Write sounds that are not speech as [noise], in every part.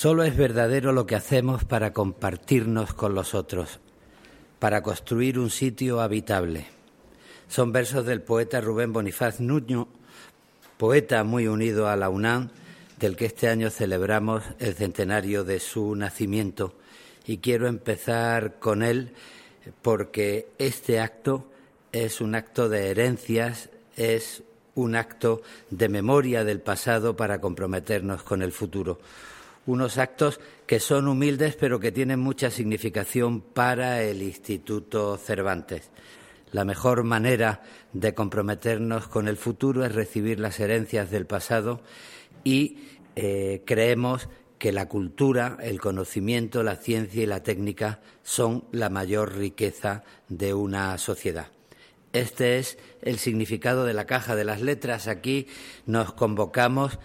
Solo es verdadero lo que hacemos para compartirnos con los otros, para construir un sitio habitable. Son versos del poeta Rubén Bonifaz Nuño, poeta muy unido a la UNAM, del que este año celebramos el centenario de su nacimiento. Y quiero empezar con él porque este acto es un acto de herencias, es un acto de memoria del pasado para comprometernos con el futuro unos actos que son humildes pero que tienen mucha significación para el Instituto Cervantes. La mejor manera de comprometernos con el futuro es recibir las herencias del pasado y eh, creemos que la cultura, el conocimiento, la ciencia y la técnica son la mayor riqueza de una sociedad. Este es el significado de la caja de las letras. Aquí nos convocamos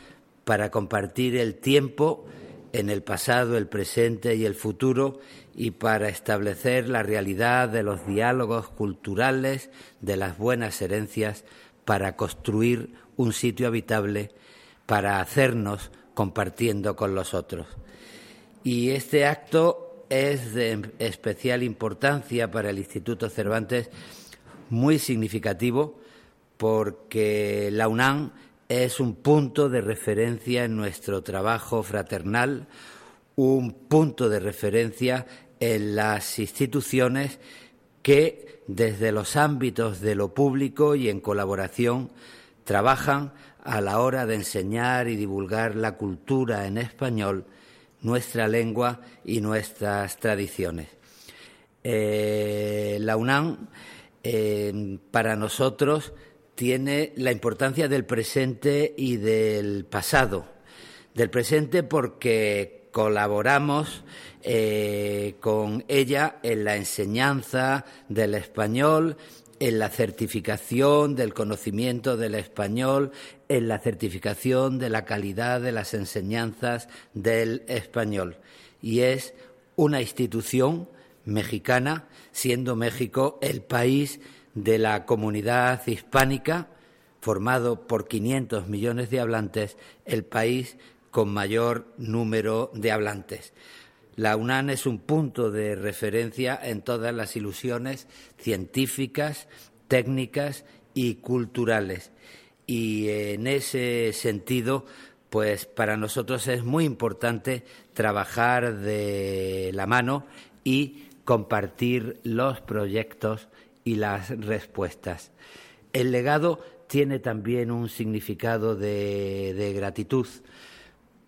para compartir el tiempo en el pasado, el presente y el futuro y para establecer la realidad de los diálogos culturales, de las buenas herencias, para construir un sitio habitable, para hacernos compartiendo con los otros. Y este acto es de especial importancia para el Instituto Cervantes, muy significativo, porque la UNAM es un punto de referencia en nuestro trabajo fraternal, un punto de referencia en las instituciones que desde los ámbitos de lo público y en colaboración trabajan a la hora de enseñar y divulgar la cultura en español, nuestra lengua y nuestras tradiciones. Eh, la UNAM, eh, para nosotros, tiene la importancia del presente y del pasado. Del presente porque colaboramos eh, con ella en la enseñanza del español, en la certificación del conocimiento del español, en la certificación de la calidad de las enseñanzas del español. Y es una institución mexicana, siendo México el país de la comunidad hispánica, formado por 500 millones de hablantes, el país con mayor número de hablantes. La UNAM es un punto de referencia en todas las ilusiones científicas, técnicas y culturales. Y en ese sentido, pues para nosotros es muy importante trabajar de la mano y compartir los proyectos y las respuestas. El legado tiene también un significado de, gratitud,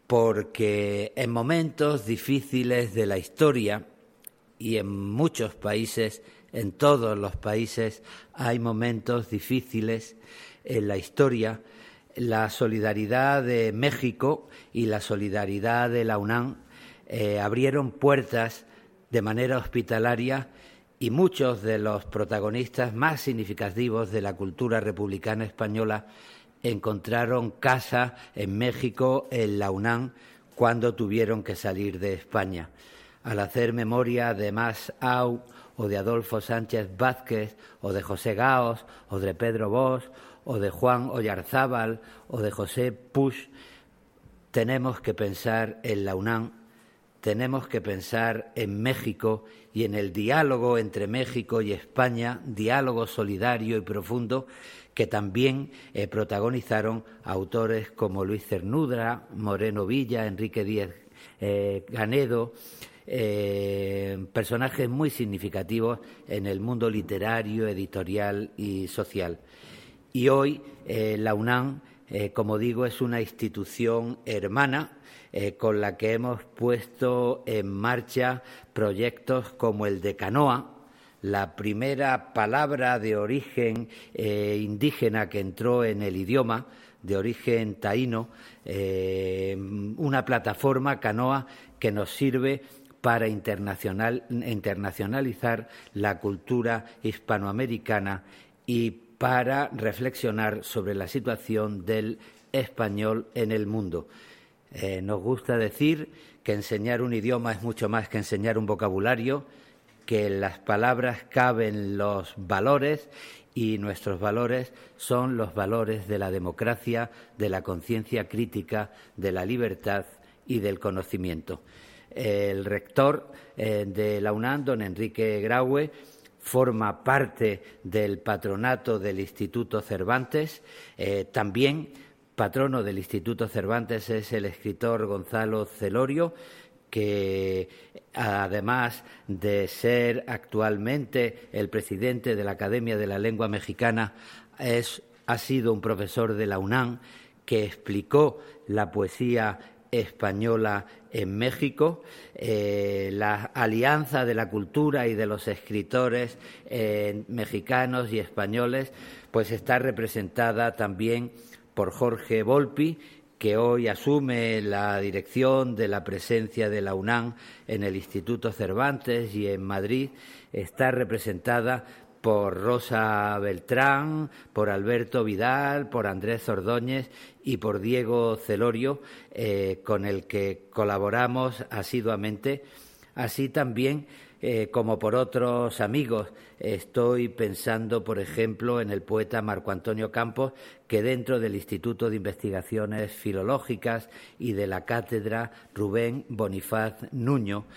porque en momentos difíciles de la historia y en muchos países, en todos los países, hay momentos difíciles en la historia. La solidaridad de México y la solidaridad de la UNAM eh, abrieron puertas de manera hospitalaria y muchos de los protagonistas más significativos de la cultura republicana española encontraron casa en México, en la UNAM, cuando tuvieron que salir de España. Al hacer memoria de Mas Au o de Adolfo Sánchez Vázquez o de José Gaos o de Pedro Bosch o de Juan Ollarzábal o de José Push, tenemos que pensar en la UNAM tenemos que pensar en México y en el diálogo entre México y España, diálogo solidario y profundo que también eh, protagonizaron autores como Luis Cernudra, Moreno Villa, Enrique Díez eh, Ganedo, eh, personajes muy significativos en el mundo literario, editorial y social. Y hoy la UNAM, como digo, es una institución hermana eh, con la que hemos puesto en marcha proyectos como el de Canoa, la primera palabra de origen eh, indígena que entró en el idioma, de origen taíno, eh, una plataforma canoa que nos sirve para internacionalizar la cultura hispanoamericana y para reflexionar sobre la situación del español en el mundo. Eh, nos gusta decir que enseñar un idioma es mucho más que enseñar un vocabulario, que en las palabras caben los valores y nuestros valores son los valores de la democracia, de la conciencia crítica, de la libertad y del conocimiento. El rector eh, de la UNAM, don Enrique Graue, forma parte del patronato del Instituto Cervantes. Eh, también patrono del Instituto Cervantes es el escritor Gonzalo Celorio, que además de ser actualmente el presidente de la Academia de la Lengua Mexicana, ha sido un profesor de la UNAM que explicó la poesía española en México, eh, la alianza de la cultura y de los escritores eh, mexicanos y españoles, pues está representada también por Jorge Volpi, que hoy asume la dirección de la presencia de la UNAM en el Instituto Cervantes y en Madrid, está representada por Rosa Beltrán, por Alberto Vidal, por Andrés Ordóñez y por Diego Celorio, eh, con el que colaboramos asiduamente. Así también eh, como por otros amigos. Estoy pensando, por ejemplo, en el poeta Marco Antonio Campos, que dentro del Instituto de Investigaciones Filológicas y de la cátedra Rubén Bonifaz Nuño,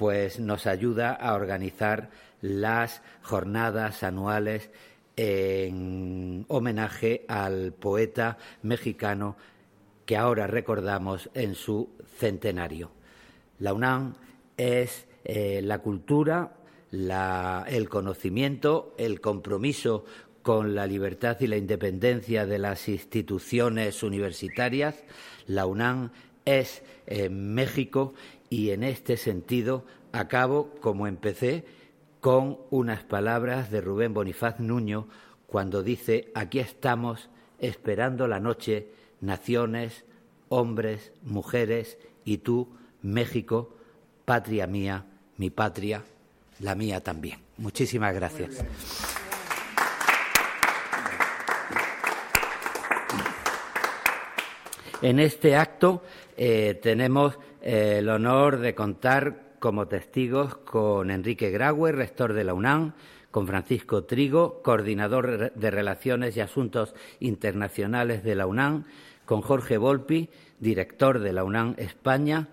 pues nos ayuda a organizar las jornadas anuales en homenaje al poeta mexicano que ahora recordamos en su centenario. La UNAM es eh, la cultura, el conocimiento, el compromiso con la libertad y la independencia de las instituciones universitarias. La UNAM es México y en este sentido acabo, como empecé, con unas palabras de Rubén Bonifaz Nuño cuando dice, aquí estamos esperando la noche, naciones, hombres, mujeres y tú, México, patria mía, mi patria, la mía también. Muchísimas gracias. En este acto eh, tenemos el honor de contar como testigos con Enrique Graue, rector de la UNAM, con Francisco Trigo, coordinador de Relaciones y Asuntos Internacionales de la UNAM, con Jorge Volpi, director de la UNAM España,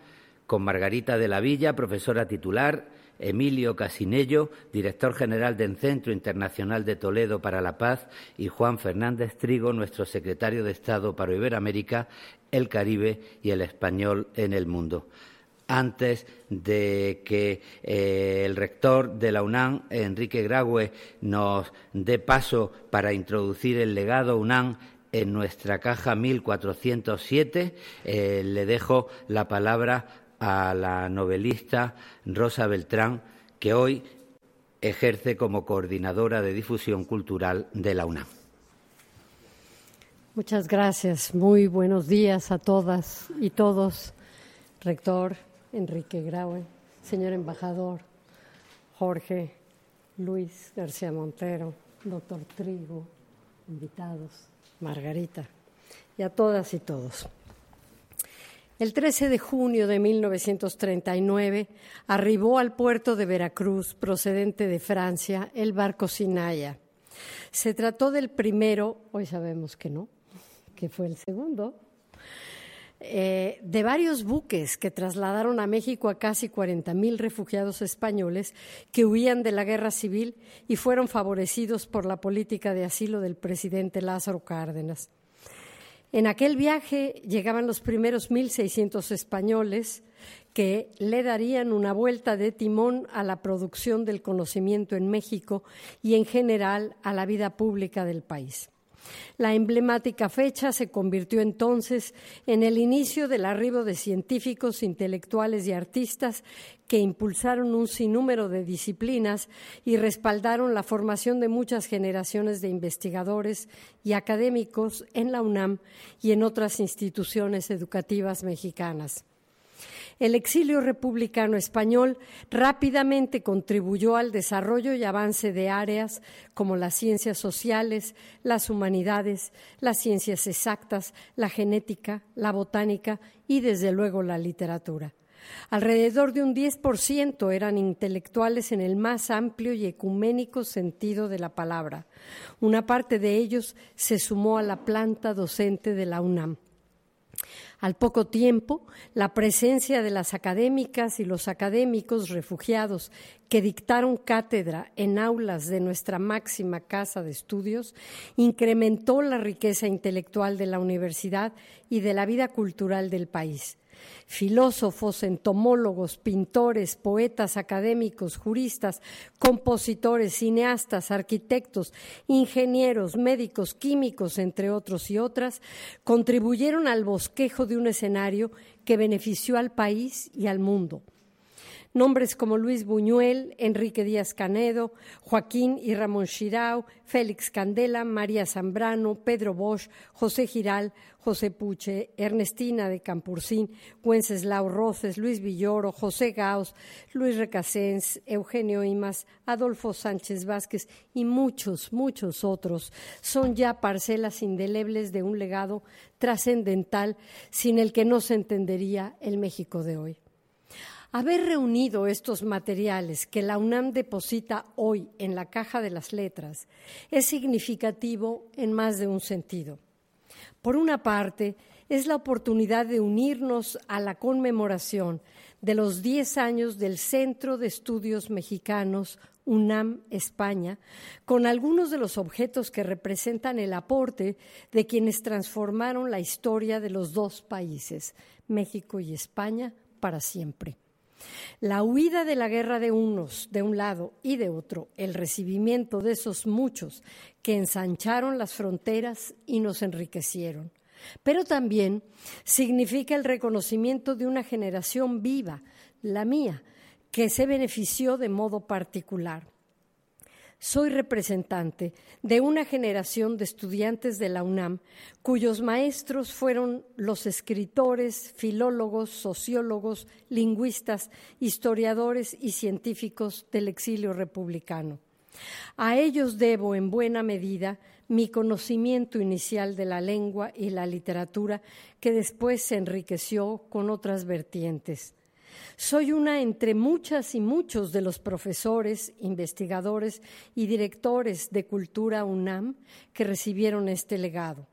con Margarita de la Villa, profesora titular, Emilio Casinello, director general del Centro Internacional de Toledo para la Paz, y Juan Fernández Trigo, nuestro secretario de Estado para Iberoamérica, el Caribe y el español en el mundo. Antes de que eh, el rector de la UNAM, Enrique Graue, nos dé paso para introducir el legado UNAM en nuestra caja 1407, eh, le dejo la palabra a la novelista Rosa Beltrán, que hoy ejerce como coordinadora de difusión cultural de la UNAM. Muchas gracias. Muy buenos días a todas y todos. Rector Enrique Graue, señor embajador Jorge Luis García Montero, doctor Trigo, invitados, Margarita, y a todas y todos. El 13 de junio de 1939 arribó al puerto de Veracruz, procedente de Francia, el barco Sinaya. Se trató del primero, hoy sabemos que no, que fue el segundo, eh, de varios buques que trasladaron a México a casi 40.000 refugiados españoles que huían de la guerra civil y fueron favorecidos por la política de asilo del presidente Lázaro Cárdenas. En aquel viaje llegaban los primeros 1.600 españoles que le darían una vuelta de timón a la producción del conocimiento en México y en general a la vida pública del país. La emblemática fecha se convirtió entonces en el inicio del arribo de científicos, intelectuales y artistas que impulsaron un sinnúmero de disciplinas y respaldaron la formación de muchas generaciones de investigadores y académicos en la UNAM y en otras instituciones educativas mexicanas. El exilio republicano español rápidamente contribuyó al desarrollo y avance de áreas como las ciencias sociales, las humanidades, las ciencias exactas, la genética, la botánica y, desde luego, la literatura. Alrededor de un 10% eran intelectuales en el más amplio y ecuménico sentido de la palabra. Una parte de ellos se sumó a la planta docente de la UNAM. Al poco tiempo, la presencia de las académicas y los académicos refugiados que dictaron cátedra en aulas de nuestra máxima casa de estudios incrementó la riqueza intelectual de la universidad y de la vida cultural del país filósofos, entomólogos, pintores, poetas, académicos, juristas, compositores, cineastas, arquitectos, ingenieros, médicos, químicos, entre otros y otras, contribuyeron al bosquejo de un escenario que benefició al país y al mundo. Nombres como Luis Buñuel, Enrique Díaz Canedo, Joaquín y Ramón Shirao, Félix Candela, María Zambrano, Pedro Bosch, José Giral, José Puche, Ernestina de Campurcín, Wenceslao Roces, Luis Villoro, José Gauss, Luis Recasens, Eugenio Imas, Adolfo Sánchez Vázquez y muchos, muchos otros son ya parcelas indelebles de un legado trascendental sin el que no se entendería el México de hoy. Haber reunido estos materiales que la UNAM deposita hoy en la caja de las letras es significativo en más de un sentido. Por una parte, es la oportunidad de unirnos a la conmemoración de los 10 años del Centro de Estudios Mexicanos UNAM España, con algunos de los objetos que representan el aporte de quienes transformaron la historia de los dos países, México y España, para siempre. La huida de la guerra de unos de un lado y de otro, el recibimiento de esos muchos que ensancharon las fronteras y nos enriquecieron. Pero también significa el reconocimiento de una generación viva, la mía, que se benefició de modo particular soy representante de una generación de estudiantes de la UNAM cuyos maestros fueron los escritores, filólogos, sociólogos, lingüistas, historiadores y científicos del exilio republicano. A ellos debo, en buena medida, mi conocimiento inicial de la lengua y la literatura, que después se enriqueció con otras vertientes. Soy una entre muchas y muchos de los profesores, investigadores y directores de Cultura UNAM que recibieron este legado.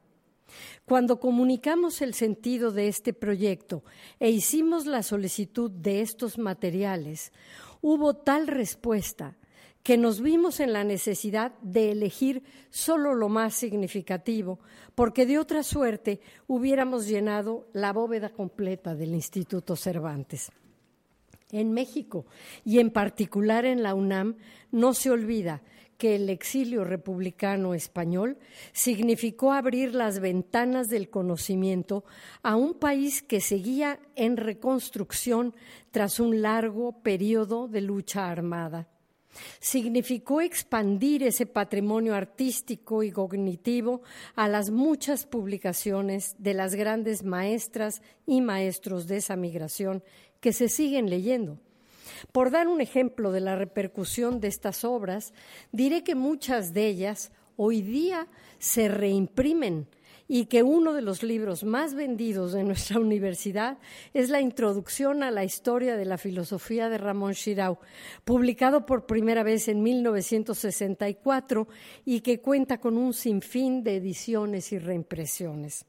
Cuando comunicamos el sentido de este proyecto e hicimos la solicitud de estos materiales, hubo tal respuesta que nos vimos en la necesidad de elegir solo lo más significativo, porque de otra suerte hubiéramos llenado la bóveda completa del Instituto Cervantes en México y en particular en la UNAM, no se olvida que el exilio republicano español significó abrir las ventanas del conocimiento a un país que seguía en reconstrucción tras un largo periodo de lucha armada. Significó expandir ese patrimonio artístico y cognitivo a las muchas publicaciones de las grandes maestras y maestros de esa migración que se siguen leyendo. Por dar un ejemplo de la repercusión de estas obras, diré que muchas de ellas hoy día se reimprimen y que uno de los libros más vendidos de nuestra [laughs] universidad es la Introducción a la Historia de la Filosofía de Ramón Shirau, publicado por primera vez en 1964 y que cuenta con un sinfín de ediciones y reimpresiones.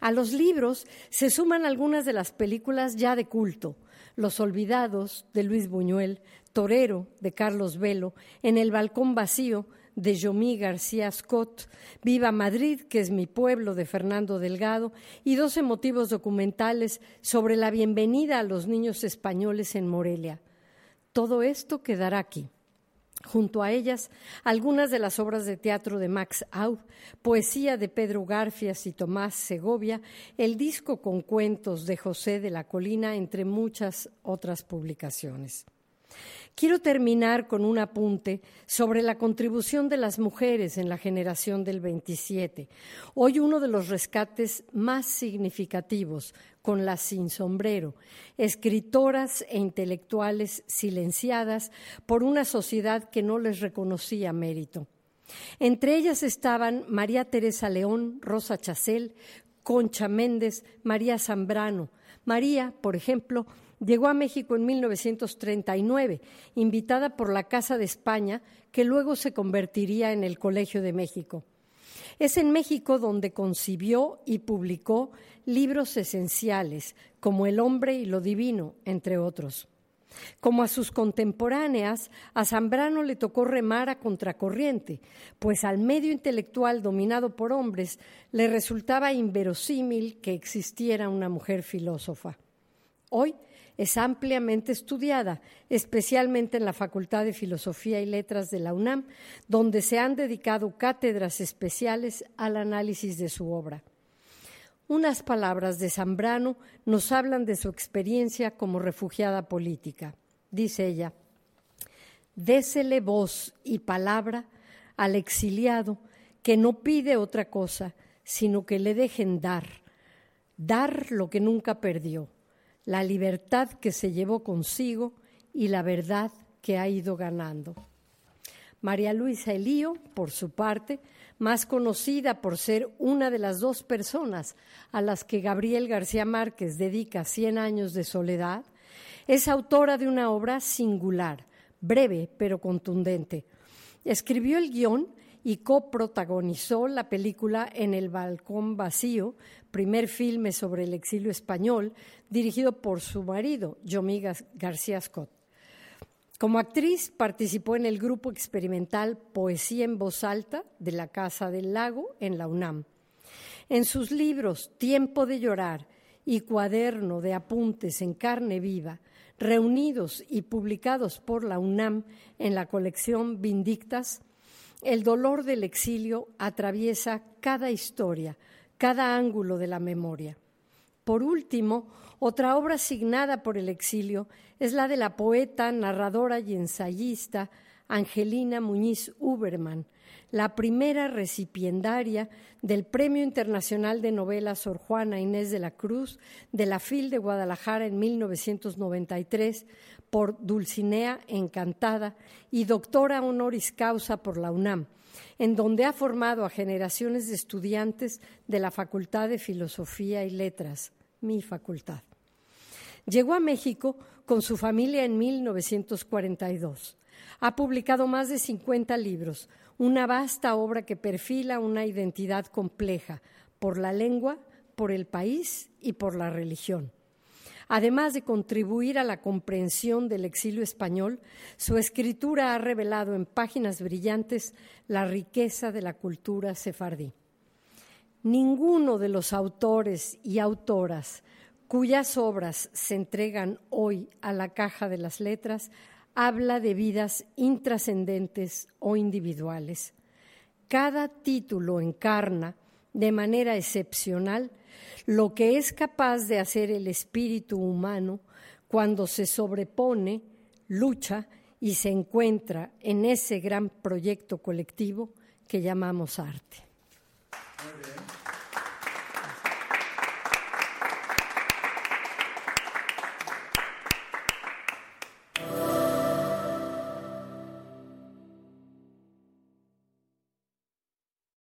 A los libros se suman algunas de las películas ya de culto, Los Olvidados de Luis Buñuel, Torero de Carlos Velo, En el Balcón Vacío de Yomí García Scott, Viva Madrid, que es mi pueblo, de Fernando Delgado, y dos emotivos documentales sobre la bienvenida a los niños españoles en Morelia. Todo esto quedará aquí. Junto a ellas, algunas de las obras de teatro de Max Aub, poesía de Pedro Garfias y Tomás Segovia, el disco con cuentos de José de la Colina, entre muchas otras publicaciones. Quiero terminar con un apunte sobre la contribución de las mujeres en la generación del 27, hoy uno de los rescates más significativos con las sin sombrero, escritoras e intelectuales silenciadas por una sociedad que no les reconocía mérito. Entre ellas estaban María Teresa León, Rosa Chacel, Concha Méndez, María Zambrano. María, por ejemplo, Llegó a México en 1939, invitada por la Casa de España, que luego se convertiría en el Colegio de México. Es en México donde concibió y publicó libros esenciales, como El hombre y lo divino, entre otros. Como a sus contemporáneas, a Zambrano le tocó remar a contracorriente, pues al medio intelectual dominado por hombres le resultaba inverosímil que existiera una mujer filósofa. Hoy es ampliamente estudiada, especialmente en la Facultad de Filosofía y Letras de la UNAM, donde se han dedicado cátedras especiales al análisis de su obra. Unas palabras de Zambrano nos hablan de su experiencia como refugiada política. Dice ella, désele voz y palabra al exiliado que no pide otra cosa, sino que le dejen dar, dar lo que nunca perdió la libertad que se llevó consigo y la verdad que ha ido ganando. María Luisa Elío, por su parte, más conocida por ser una de las dos personas a las que Gabriel García Márquez dedica Cien años de soledad, es autora de una obra singular, breve pero contundente. Escribió el guion y coprotagonizó la película En el balcón vacío, primer filme sobre el exilio español, dirigido por su marido, Yomi García Scott. Como actriz participó en el grupo experimental Poesía en Voz Alta de la Casa del Lago en la UNAM. En sus libros Tiempo de Llorar y Cuaderno de Apuntes en Carne Viva, reunidos y publicados por la UNAM en la colección Vindictas, el dolor del exilio atraviesa cada historia, cada ángulo de la memoria. Por último, otra obra asignada por el exilio es la de la poeta, narradora y ensayista Angelina Muñiz Uberman, la primera recipiendaria del Premio Internacional de Novela Sor Juana Inés de la Cruz de la FIL de Guadalajara en 1993 por Dulcinea Encantada y doctora honoris causa por la UNAM, en donde ha formado a generaciones de estudiantes de la Facultad de Filosofía y Letras, mi facultad. Llegó a México con su familia en 1942. Ha publicado más de 50 libros, una vasta obra que perfila una identidad compleja por la lengua, por el país y por la religión. Además de contribuir a la comprensión del exilio español, su escritura ha revelado en páginas brillantes la riqueza de la cultura sefardí. Ninguno de los autores y autoras cuyas obras se entregan hoy a la caja de las letras habla de vidas intrascendentes o individuales. Cada título encarna de manera excepcional lo que es capaz de hacer el espíritu humano cuando se sobrepone, lucha y se encuentra en ese gran proyecto colectivo que llamamos arte.